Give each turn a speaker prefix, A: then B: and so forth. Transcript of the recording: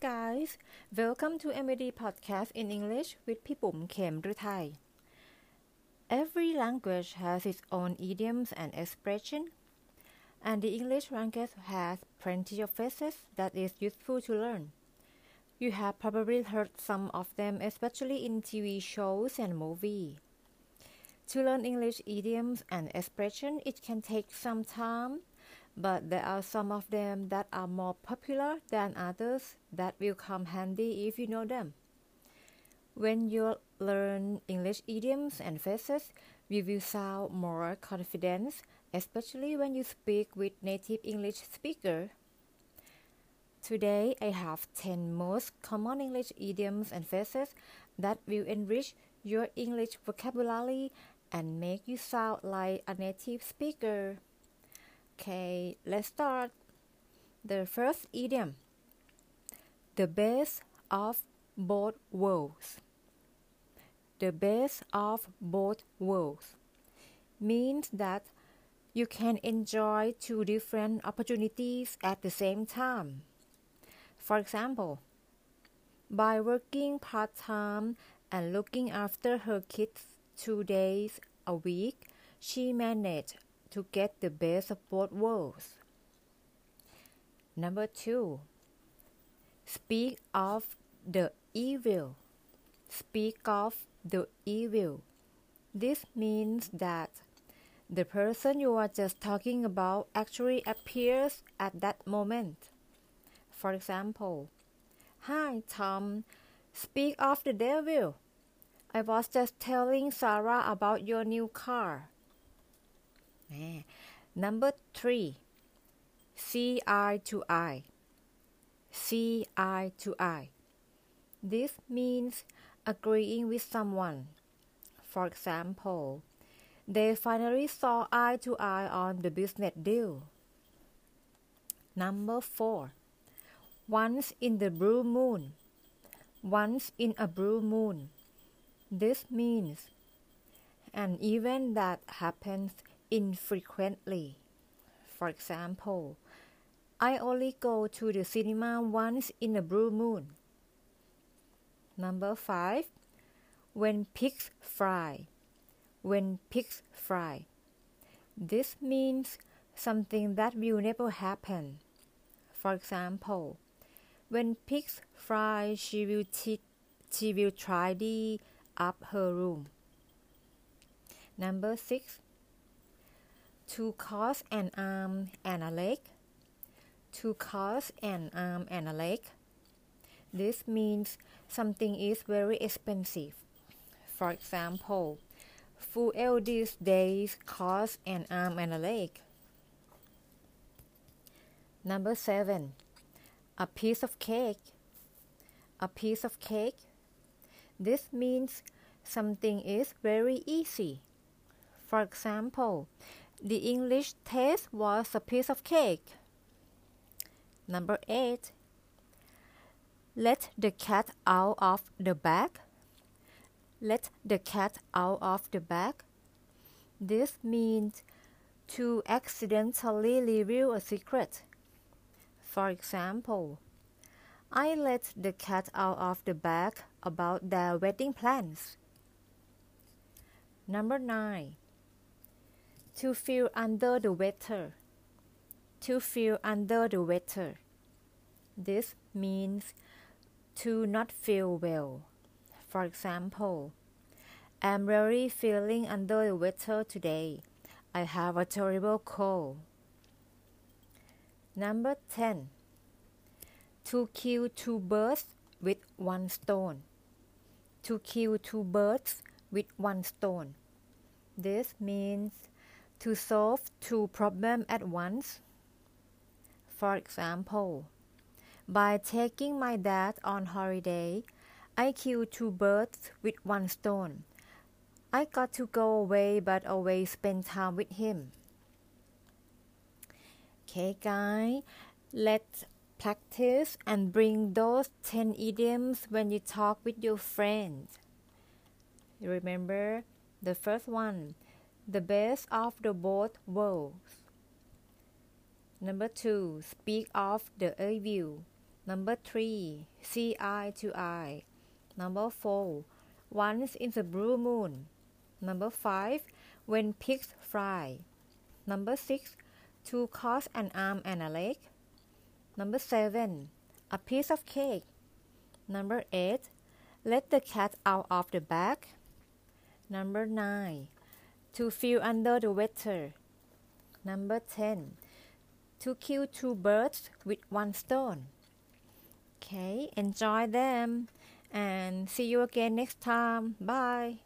A: guys welcome to MED podcast in English with พี่ปุ๋มเข็มฤทัย Every language has its own idioms and expression and the English language has plenty of phrases that is useful to learn You have probably heard some of them especially in TV shows and movies To learn English idioms and expression it can take some time but there are some of them that are more popular than others that will come handy if you know them. When you learn English idioms and phrases, you will sound more confident, especially when you speak with native English speaker. Today, I have 10 most common English idioms and phrases that will enrich your English vocabulary and make you sound like a native speaker. Okay, let's start. The first idiom the best of both worlds. The best of both worlds means that you can enjoy two different opportunities at the same time. For example, by working part time and looking after her kids two days a week, she managed to get the best of both worlds. Number two, speak of the evil. Speak of the evil. This means that the person you are just talking about actually appears at that moment. For example, Hi Tom, speak of the devil. I was just telling Sarah about your new car. Number three, see eye to eye. See eye to eye. This means agreeing with someone. For example, they finally saw eye to eye on the business deal. Number four, once in the blue moon. Once in a blue moon. This means an event that happens infrequently. For example, I only go to the cinema once in a blue moon. Number five, when pigs fly. When pigs fly. This means something that will never happen. For example, when pigs fly, she will, t- she will tidy up her room. Number six, to cause an arm um, and a leg. To cause an arm um, and a leg. This means something is very expensive. For example, fuel these days costs an arm um, and a leg. Number seven, a piece of cake. A piece of cake. This means something is very easy. For example, the English test was a piece of cake. Number 8. Let the cat out of the bag. Let the cat out of the bag. This means to accidentally reveal a secret. For example, I let the cat out of the bag about their wedding plans. Number 9 to feel under the weather. To feel under the weather. This means to not feel well. For example, I'm really feeling under the weather today. I have a terrible cold. Number 10. To kill two birds with one stone. To kill two birds with one stone. This means to solve two problems at once. For example, by taking my dad on holiday, I killed two birds with one stone. I got to go away but always spend time with him. Okay, guys, let's practice and bring those 10 idioms when you talk with your friends. Remember the first one the best of the both worlds. Number two, speak of the evil. Number 3. See eye to eye. Number 4. Once in the blue moon. Number 5. When pigs fly. Number 6. Two cause an arm and a leg. Number 7. A piece of cake. Number 8. Let the cat out of the bag. Number 9. To feel under the weather. Number 10. To kill two birds with one stone. Okay, enjoy them and see you again next time. Bye.